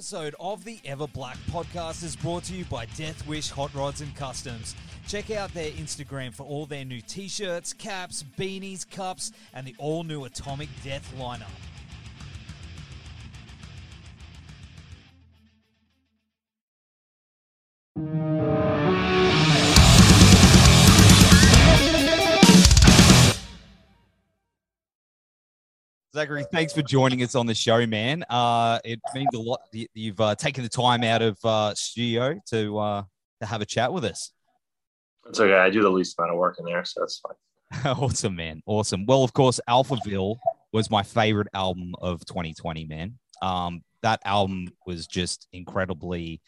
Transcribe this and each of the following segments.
Episode of the Ever Black podcast is brought to you by Death Wish Hot Rods and Customs. Check out their Instagram for all their new t shirts, caps, beanies, cups, and the all new Atomic Death lineup. Zachary, thanks for joining us on the show, man. Uh, it means a lot that you've uh, taken the time out of uh, studio to uh, to have a chat with us. It's okay. I do the least amount of work in there, so that's fine. awesome, man. Awesome. Well, of course, Alphaville was my favorite album of 2020, man. Um, that album was just incredibly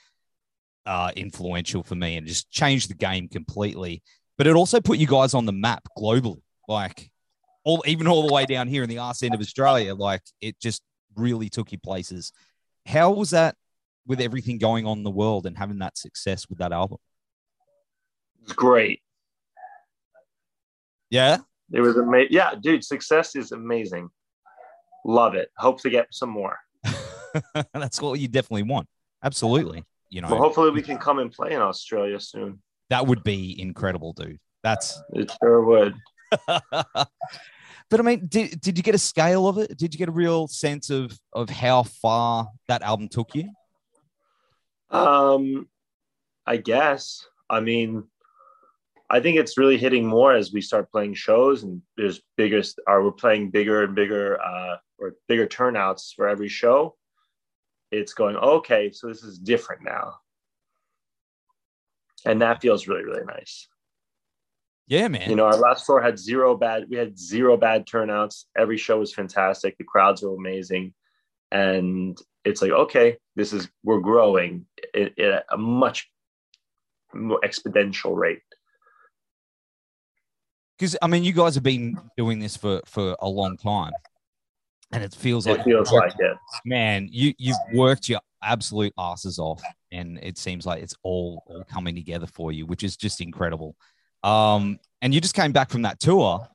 uh, influential for me and just changed the game completely. But it also put you guys on the map globally. Like, all even all the way down here in the arse end of Australia, like it just really took you places. How was that with everything going on in the world and having that success with that album? It's great. Yeah. It was amazing. Yeah, dude, success is amazing. Love it. Hope to get some more. That's what you definitely want. Absolutely. You know, Well, hopefully we can come and play in Australia soon. that would be incredible, dude. That's It sure would. but I mean, did, did you get a scale of it? Did you get a real sense of of how far that album took you? Um, I guess. I mean, I think it's really hitting more as we start playing shows and there's bigger, or we're playing bigger and bigger, uh, or bigger turnouts for every show. It's going, okay, so this is different now. And that feels really, really nice. Yeah, man. You know, our last tour had zero bad, we had zero bad turnouts. Every show was fantastic. The crowds were amazing. And it's like, okay, this is, we're growing at, at a much more exponential rate. because I mean, you guys have been doing this for for a long time, and it feels like It feels like it. man, you you've worked your absolute asses off, and it seems like it's all all coming together for you, which is just incredible. Um, and you just came back from that tour,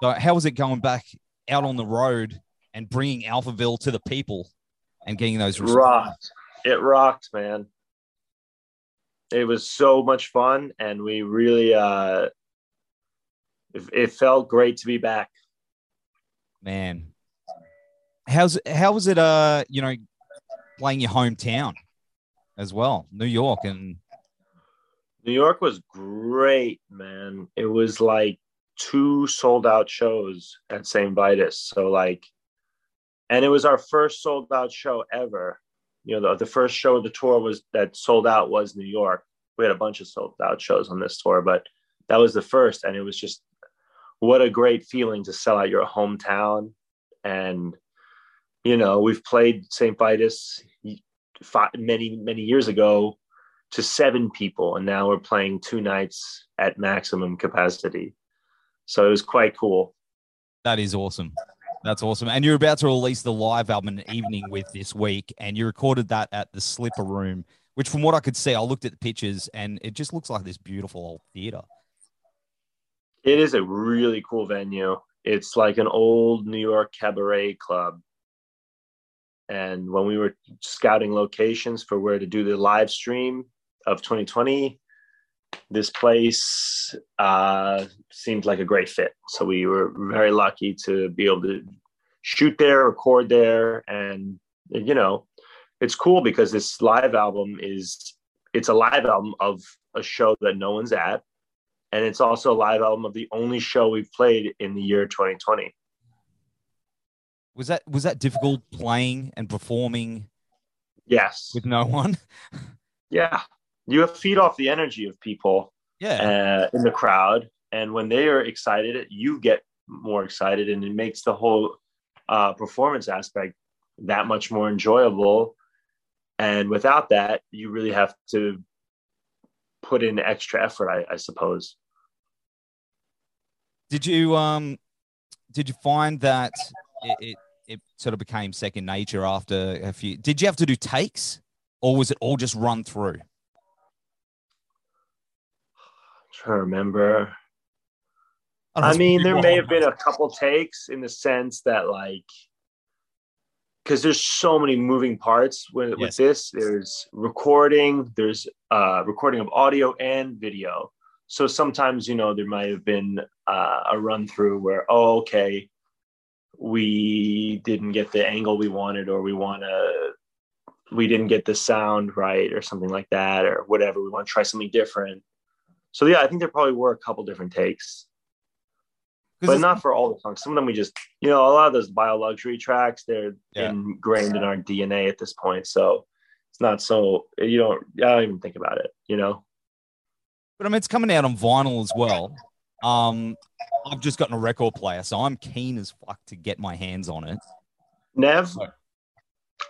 so how was it going back out on the road and bringing Alphaville to the people and getting those? It rocked. It rocked, man. It was so much fun, and we really, uh, it, it felt great to be back. Man, how's how was it? Uh, you know, playing your hometown as well, New York, and New York was great, man. It was like two sold out shows at St. Vitus. So like, and it was our first sold out show ever. You know, the, the first show of the tour was that sold out was New York. We had a bunch of sold out shows on this tour, but that was the first, and it was just what a great feeling to sell out your hometown. And you know, we've played St. Vitus fi- many many years ago to seven people, and now we're playing two nights at maximum capacity. So it was quite cool. that is awesome. That's awesome. And you're about to release the live album an evening with this week, and you recorded that at the Slipper Room, which, from what I could see, I looked at the pictures, and it just looks like this beautiful old theater. It is a really cool venue. It's like an old New York cabaret club. And when we were scouting locations for where to do the live stream of 2020, this place uh, seemed like a great fit. So we were very lucky to be able to shoot there, record there, and you know, it's cool because this live album is it's a live album of a show that no one's at, and it's also a live album of the only show we've played in the year 2020. Was that was that difficult playing and performing Yes. with no one? Yeah. You feed off the energy of people Yeah. uh, in the crowd. And when they are excited, you get more excited, and it makes the whole uh, performance aspect that much more enjoyable. and without that, you really have to put in extra effort, I, I suppose. Did you um did you find that it, it, it sort of became second nature after a few did you have to do takes or was it all just run through? I'm trying to remember. I mean, there may have been a couple takes in the sense that, like, because there's so many moving parts with, Yes. with this. There's recording, there's uh, recording of audio and video. So sometimes, you know, there might have been uh, a run through where, oh, okay, we didn't get the angle we wanted, or we want to, we didn't get the sound right, or something like that, or whatever. We want to try something different. So yeah, I think there probably were a couple different takes, but not for all the songs. Some of them we just, you know, a lot of those Vile Luxury tracks, they're Yeah. ingrained in our DNA at this point. So it's not so you don't. I don't even think about it. You know. But I mean, it's coming out on vinyl as well. Um, I've just gotten a record player, so I'm keen as fuck to get my hands on it. Nev, Right.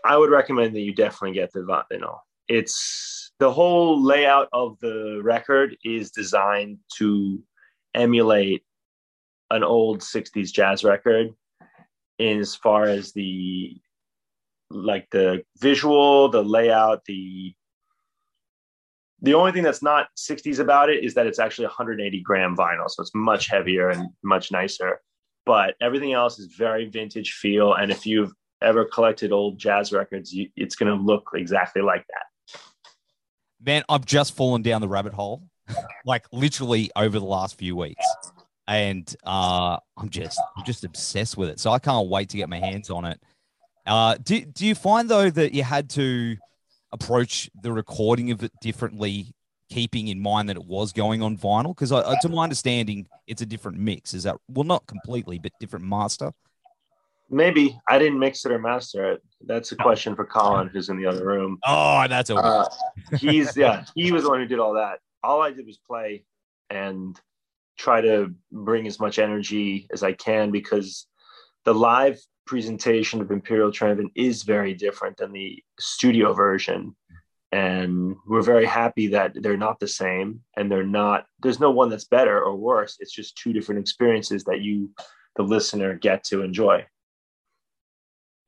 I would recommend that you definitely get the vinyl. It's the whole layout of the record is designed to emulate an old 60s jazz record in as far as the like the visual, the layout, the the only thing that's not 60s about it is that it's actually 180 gram vinyl, so it's much heavier and much nicer. But everything else is very vintage feel, and if you've ever collected old jazz records, you, it's going to look exactly like that. Man, I've just fallen down the rabbit hole, like literally over the last few weeks, and uh, I'm just I'm just obsessed with it. So I can't wait to get my hands on it. Uh, do do you find though that you had to approach the recording of it differently, keeping in mind that it was going on vinyl? Because to my understanding, it's a different mix. Is that well, not completely, but different master. Maybe I didn't mix it or master it. That's a question for Colin, who's in the other room. Oh, that's all. Uh, he's yeah, he was the one who did all that. All I did was play and try to bring as much energy as I can because the live presentation of Imperial Triumphant is very different than the studio version. And we're very happy that they're not the same and they're not, there's no one that's better or worse. It's just two different experiences that you, the listener, get to enjoy.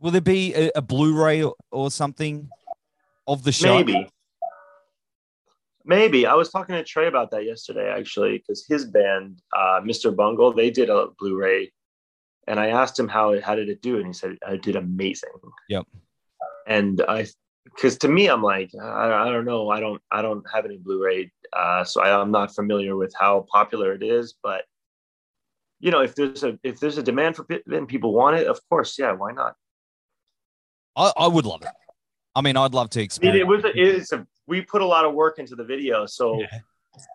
Will there be a, a Blu-ray or, or something of the show? Maybe. Maybe. I was talking to Trey about that yesterday, actually, because his band, uh, Mr. Bungle, they did a Blu-ray, and I asked him how how did it do, and he said it did amazing. Yep. And I, because to me, I'm like, I, I don't know, I don't I don't have any Blu-ray, uh, so I, I'm not familiar with how popular it is, but you know, if there's a if there's a demand for it and people want it, of course, yeah, why not? I, I would love it. I mean, I'd love to experience. it was a, it's a we put a lot of work into the video so Yeah.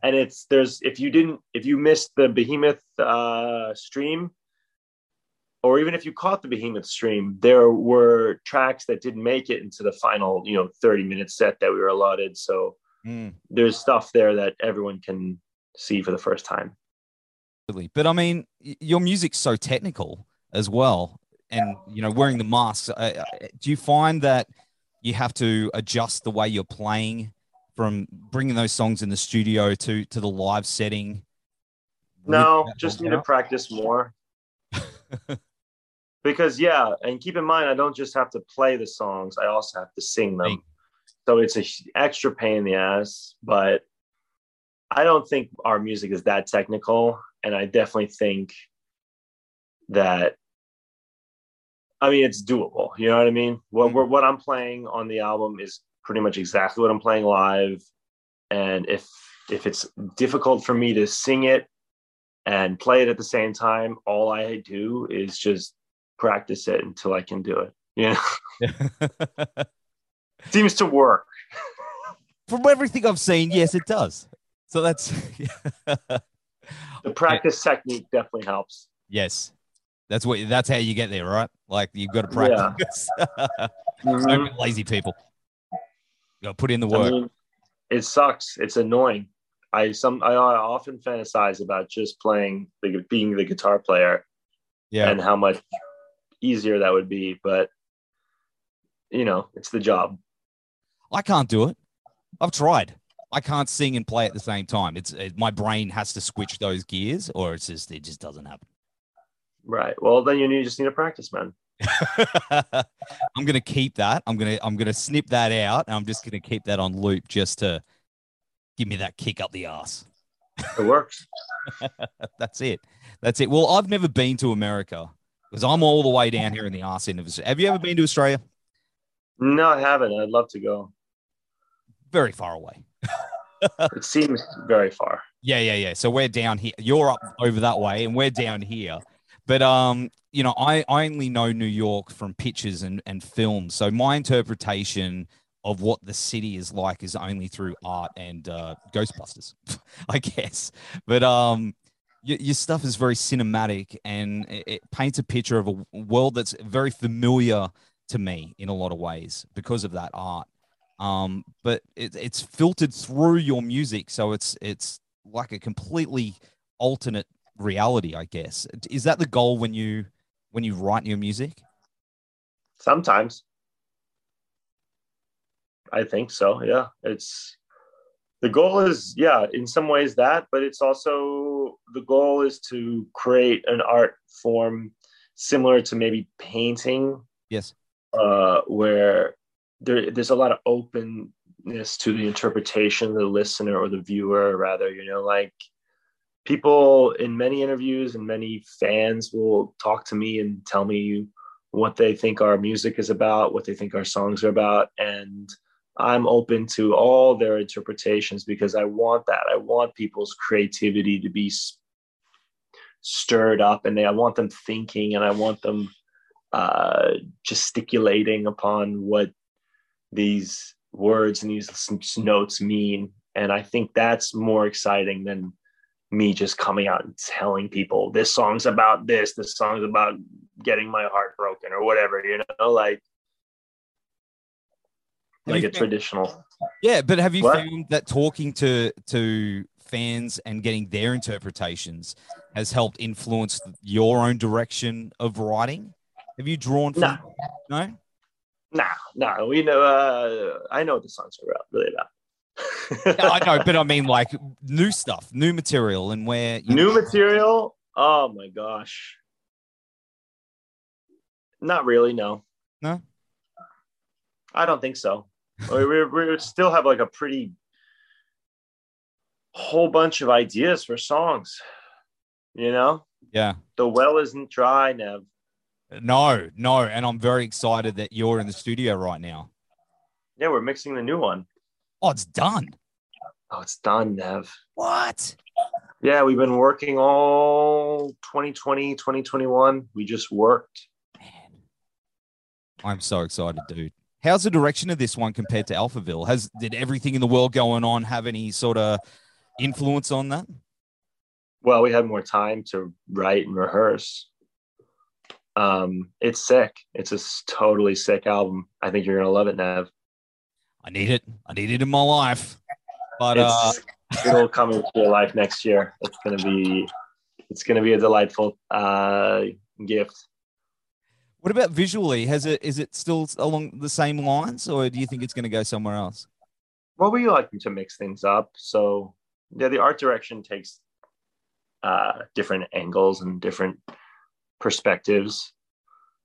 and it's there's if you didn't if you missed the behemoth uh stream or even if you caught the behemoth stream there were tracks that didn't make it into the final you know 30 minute set that we were allotted so Mm, there's stuff there that everyone can see for the first time. But I mean, your music's so technical as well, and you know, wearing the masks. Uh, uh, do you find that you have to adjust the way you're playing from bringing those songs in the studio to to the live setting? No, just need to practice more. because yeah, and keep in mind, I don't just have to play the songs; I also have to sing them. So it's an extra pain in the ass. But I don't think our music is that technical, and I definitely think that. I mean, it's doable. You know what I mean? What Mhm. we're, what I'm playing on the album is pretty much exactly what I'm playing live, and if if it's difficult for me to sing it and play it at the same time, all I do is just practice it until I can do it. Yeah, seems to work. From everything I've seen, yes, it does. So that's The practice technique definitely helps. yes, that's what that's how you get there, right? Like you've got to Yeah. practice. Mhm. Don't be lazy people. You got to put in the I work. mean, it sucks. It's annoying. I some I often fantasize about just playing the being the guitar player yeah. and how much easier that would be, but you know, it's the job. I can't do it. I've tried. I can't sing and play at the same time. It's it, my brain has to switch those gears, or it's just it just doesn't happen. Right. Well, then you need, just need to practice, man. I'm gonna keep that. I'm gonna I'm gonna snip that out, and I'm just gonna keep that on loop just to give me that kick up the ass. It works. That's it. That's it. Well, I've never been to America because I'm all the way down here in the arse end of Australia. Have you ever been to Australia? No, I haven't. I'd love to go. Very far away. it seems very far. Yeah, yeah, yeah. So we're down here. You're up over that way, and we're down here. But um, you know, I, I only know New York from pictures and, and films. So my interpretation of what the city is like is only through art and uh, Ghostbusters, I guess. But um, your, stuff is very cinematic and it, it paints a picture of a world that's very familiar to me in a lot of ways because of that art. Um, but it, it's filtered through your music, so it's it's like a completely alternate reality, I guess. Is that the goal when you when you write your music? Sometimes. I think so. Yeah. It's the goal is yeah, in some ways that, but it's also the goal is to create an art form similar to maybe painting. Yes. Uh where there there's a lot of openness to the interpretation of the listener or the viewer rather, you know, like people in many interviews and many fans will talk to me and tell me what they think our music is about, what they think our songs are about. And I'm open to all their interpretations because I want that. I want people's creativity to be stirred up and they, I want them thinking and I want them uh, gesticulating upon what these words and these notes mean. And I think that's more exciting than me just coming out and telling people this song's about this, this song's about getting my heart broken or whatever, you know, like like a traditional. Yeah, but have you what? found that talking to to fans and getting their interpretations has helped influence your own direction of writing? Have you drawn from no? No, nah, nah. We know. Uh, I know what the songs are about, really about. I know, but I mean like new stuff, new material, and where new know. material. Oh my gosh, not really. No, no, I don't think so. we we still have like a pretty whole bunch of ideas for songs. You know? Yeah. The well isn't dry, Nev. No, no, and I'm very excited that you're in the studio right now. Yeah, we're mixing the new one. Oh, it's done. Oh, it's done, Nev. What? Yeah, we've been working all 2020, 2021. We just worked. Man. I'm so excited, dude. How's the direction of this one compared to Alphaville? Has did everything in the world going on have any sort of influence on that? Well, we had more time to write and rehearse. Um, it's sick. It's a totally sick album. I think you're gonna love it, Nev. I need it. I need it in my life. But uh, it'll come into your life next year. It's gonna be it's gonna be a delightful uh, gift. What about visually? Has it is it still along the same lines, or do you think it's going to go somewhere else? Well, we like to mix things up. So yeah, the art direction takes uh, different angles and different perspectives.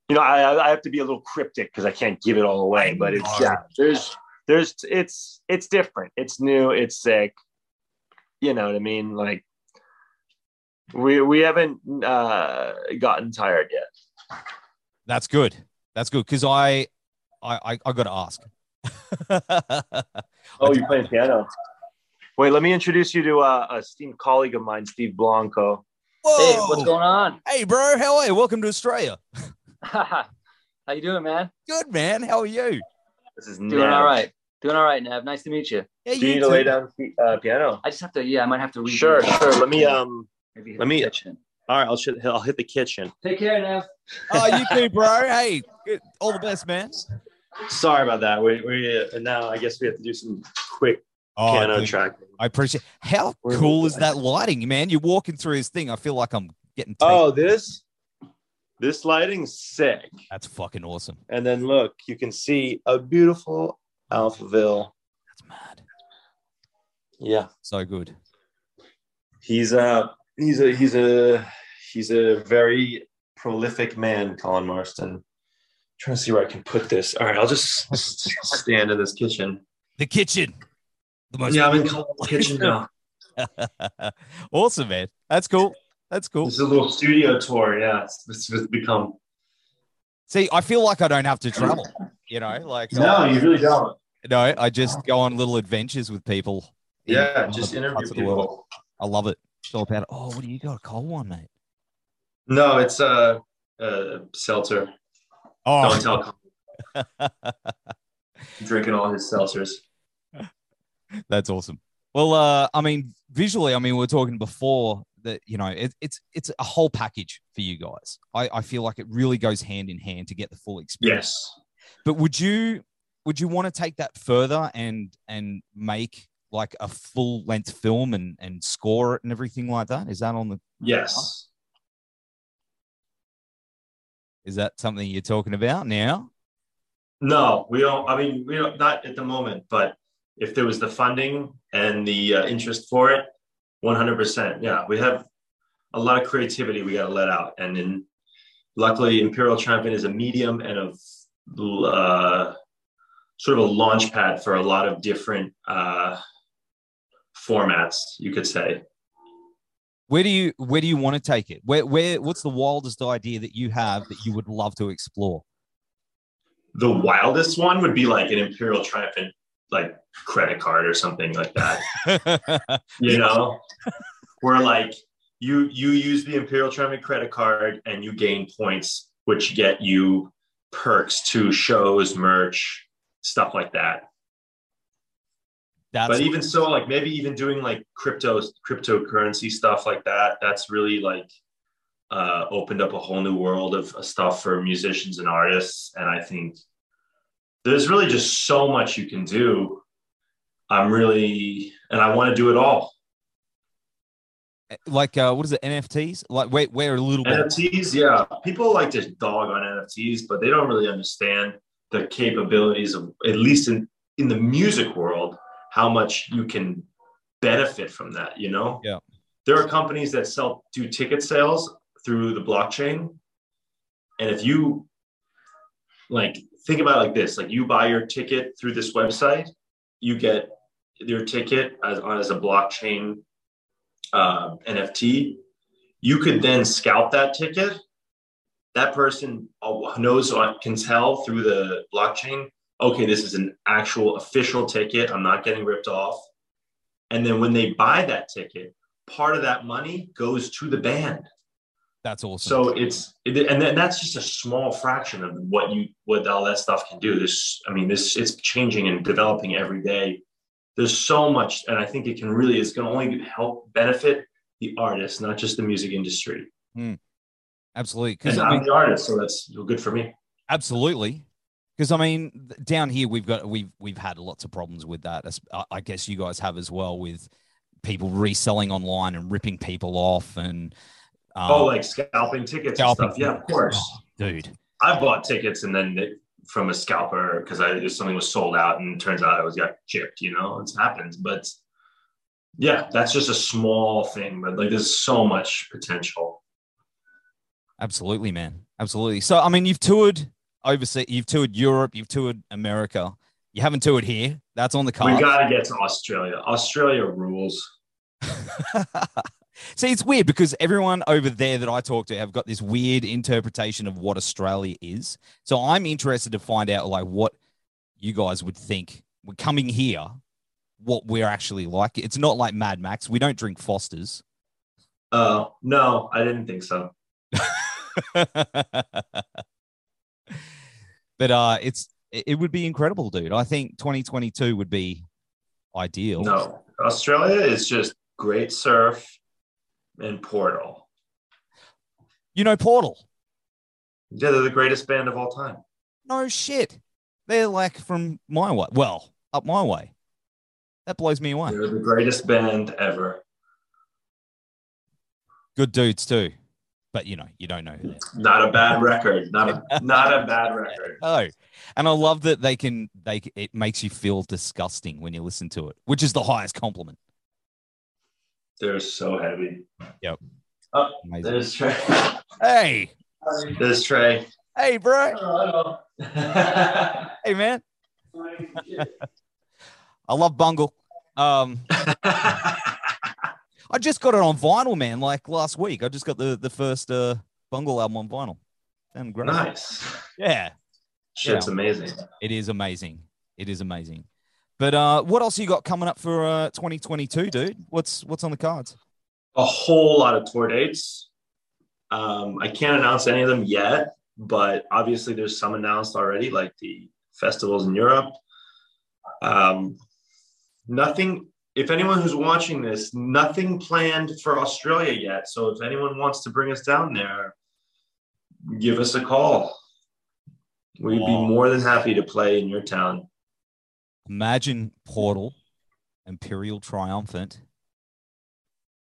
You know, I, I have to be a little cryptic because I can't give it all away. But it's yeah, there's there's it's it's different. It's new. It's sick. You know what I mean? Like we we haven't uh, gotten tired yet. That's good. That's good because I, I I I got to ask. oh, you're playing piano. Wait, let me introduce you to uh, a esteemed colleague of mine, Steve Blanco. Whoa. Hey, what's going on? Hey, bro, how are you? Welcome to Australia. how you doing, man? Good, man. How are you? This is doing Nev. all right. Doing all right, Nev. Nice to meet you. Yeah, you, you need to lay down uh, piano. I just have to. Yeah, I might have to. Read sure, sure. Let me um. Maybe let me. Kitchen. All right, I'll I'll hit the kitchen. Take care, Nev. oh, you too, bro. Hey, good. all the best, man. Sorry about that. We we uh, now I guess we have to do some quick oh, piano track. I appreciate. How Where cool is that lighting, man? You're walking through his thing. I feel like I'm getting. Taken. Oh, this this lighting's sick. That's fucking awesome. And then look, you can see a beautiful Alphaville. That's mad. Yeah, So good. he's a he's a he's a he's a very prolific man, Colin Marston. trying to see where I can put this. All right, I'll just stand in this kitchen. The kitchen. The most Yeah, I'm in Colin's kitchen now. awesome, man. That's cool. That's cool. This is a little studio tour. Yeah, it's, it's it's become. See, I feel like I don't have to travel. You know, like No, you really don't. No, I just go on little adventures with people. Yeah, just interview people. I love it. It's all about. Oh, what do you got? A cold one, mate. No, it's a uh, uh, seltzer. Don't Oh, tell Drinking all his seltzers. that's awesome. Well, uh, I mean, visually, I mean, we are talking before that. You know, it, it's it's a whole package for you guys. I, I feel like it really goes hand in hand to get the full experience. Yes. But would you would you want to take that further and and make like a full length film and and score it and everything like that? Is that on the Yes. is that something you're talking about now? No, we don't. I mean, we don't. Not at the moment, but if there was the funding and the uh, interest for it, one hundred percent. Yeah, we have a lot of creativity we got to let out, and then luckily, Imperial Triumphant is a medium and a uh, sort of a launch pad for a lot of different uh, formats. You could say. Where do you where do you want to take it? Where where what's the wildest idea that you have that you would love to explore? The wildest one would be like an Imperial Triumphant, like credit card or something like that. you know where like you you use the imperial triumphant credit card and you gain points which get you perks to shows merch stuff like that That's but even so like maybe even doing like crypto cryptocurrency stuff like that that's really like uh, opened up a whole new world of stuff for musicians and artists and i think there's really just so much you can do i'm really and i want to do it all like uh, what is it? NFTs? Like we're we're a little bit NFTs, yeah. People like to dog on NFTs, but they don't really understand the capabilities of, at least in, in the music world, how much you can benefit from that, you know? Yeah. There are companies that sell, do ticket sales through the blockchain. And if you like, think about it like this like, you buy your ticket through this website, you get your ticket as, as a blockchain uh, NFT, you could then scalp that ticket. That person uh, knows or can tell through the blockchain, okay, this is an actual official ticket. I'm not getting ripped off. And then when they buy that ticket, part of that money goes to the band. that's awesome. So it's and then that's just a small fraction of what you what all that stuff can do. This, I mean, this it's changing and developing every day. There's so much, and I think it can really it's going to only help benefit the artist, not just the music industry. Hmm. Absolutely. Because I I'm mean, the artist, so that's good for me. Absolutely. Because I mean, down here we've got we've we've had lots of problems with that. I- I guess you guys have as well with people reselling online and ripping people off and um, oh, like scalping tickets scalping and stuff. Yeah, of course. dude. I've bought tickets and then from a scalper because I something was sold out and it turns out it was got chipped. You know, it's happens, but yeah, that's just a small thing. But like, there's so much potential. Absolutely, man. Absolutely. So I mean, you've toured overseas, you've toured Europe, you've toured America. You haven't toured here. That's on the card. We got to get to Australia. Australia rules. See, it's weird because everyone over there that I talk to have got this weird interpretation of what Australia is. So I'm interested to find out like what you guys would think we're coming here, what we're actually like. It's not like Mad Max. We don't drink Fosters. Uh, no, I didn't think so. but uh it's it it would be incredible, dude. I think 2022 would be ideal. No, Australia is just great surf and Portal. You know Portal. Yeah, they're the greatest band of all time. No shit. They're like from my way. Well, up my way. That blows me away. They're the greatest band ever. Good dudes too. But you know, you don't know who. Not a bad record. Not a not a bad record. Oh, and I love that they can they it makes you feel disgusting when you listen to it, which is the highest compliment. They're so heavy. Yep. Amazing. There's Trey. Hey, There's Trey. hey, bro. Hey, man. I love Bungle. Um, I just got it on vinyl, man. Like last week, I just got the the first uh Bungle album on vinyl. And great. nice. Yeah, Shit's amazing. it is amazing. It is amazing. But uh, what else you got coming up for uh 2022, dude? What's what's on the cards? A whole lot of tour dates. Um, I can't announce any of them yet, but obviously there's some announced already, like the festivals in Europe. Um, nothing. If anyone who's watching this, nothing planned for Australia yet. So if anyone wants to bring us down there, give us a call. We'd be more than happy to play in your town. Imagine Portal, Imperial Triumphant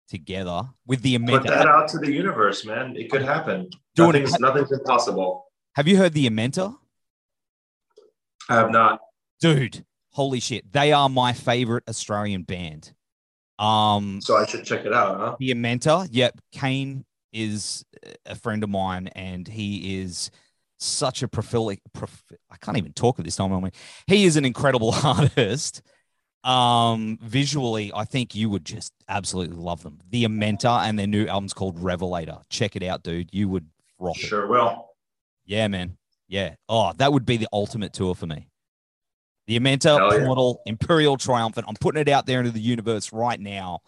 together with the Put that out to the universe, man. It could happen. Doing it- Nothing's, nothing's impossible. Have you heard the Amenta? I have not. Dude, holy shit. They are my favorite Australian band. Um So I should check it out, huh? the Amenta, yep, Kane is a friend of mine and he is such a prolific prof, I can't even talk at this time. I mean, he is an incredible artist. Um, visually, I think you would just absolutely love them. The Amenta and their new album's called Revelator. Check it out, dude. You would rock it. Sure will. Yeah, man. Yeah. Oh, that would be the ultimate tour for me. The Amenta yeah. Portal Imperial Triumphant. I'm putting it out there into the universe right now.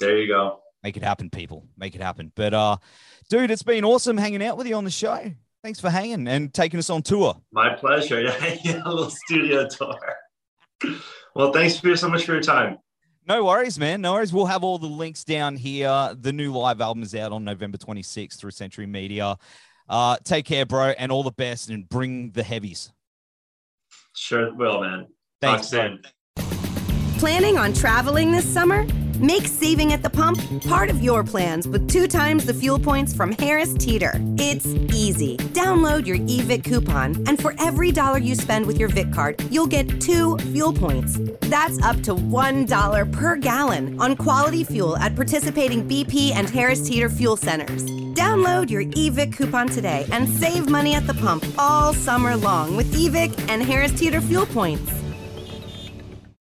There you go. Make it happen, people. Make it happen. But uh, dude, it's been awesome hanging out with you on the show. Thanks for hanging and taking us on tour. My pleasure. Yeah, a little studio tour. Well, thanks for so much for your time. No worries, man. No worries. We'll have all the links down here. The new live album is out on November 26th through Century Media. Uh, take care, bro, and all the best, and bring the heavies. Sure will, man. Thanks, Talk soon. Planning on traveling this summer? Make saving at the pump part of your plans with two times the fuel points from Harris Teeter. It's easy. Download your eVIC coupon, and for every dollar you spend with your VIC card, you'll get two fuel points. That's up to $1 per gallon on quality fuel at participating BP and Harris Teeter fuel centers. Download your eVIC coupon today and save money at the pump all summer long with eVIC and Harris Teeter fuel points.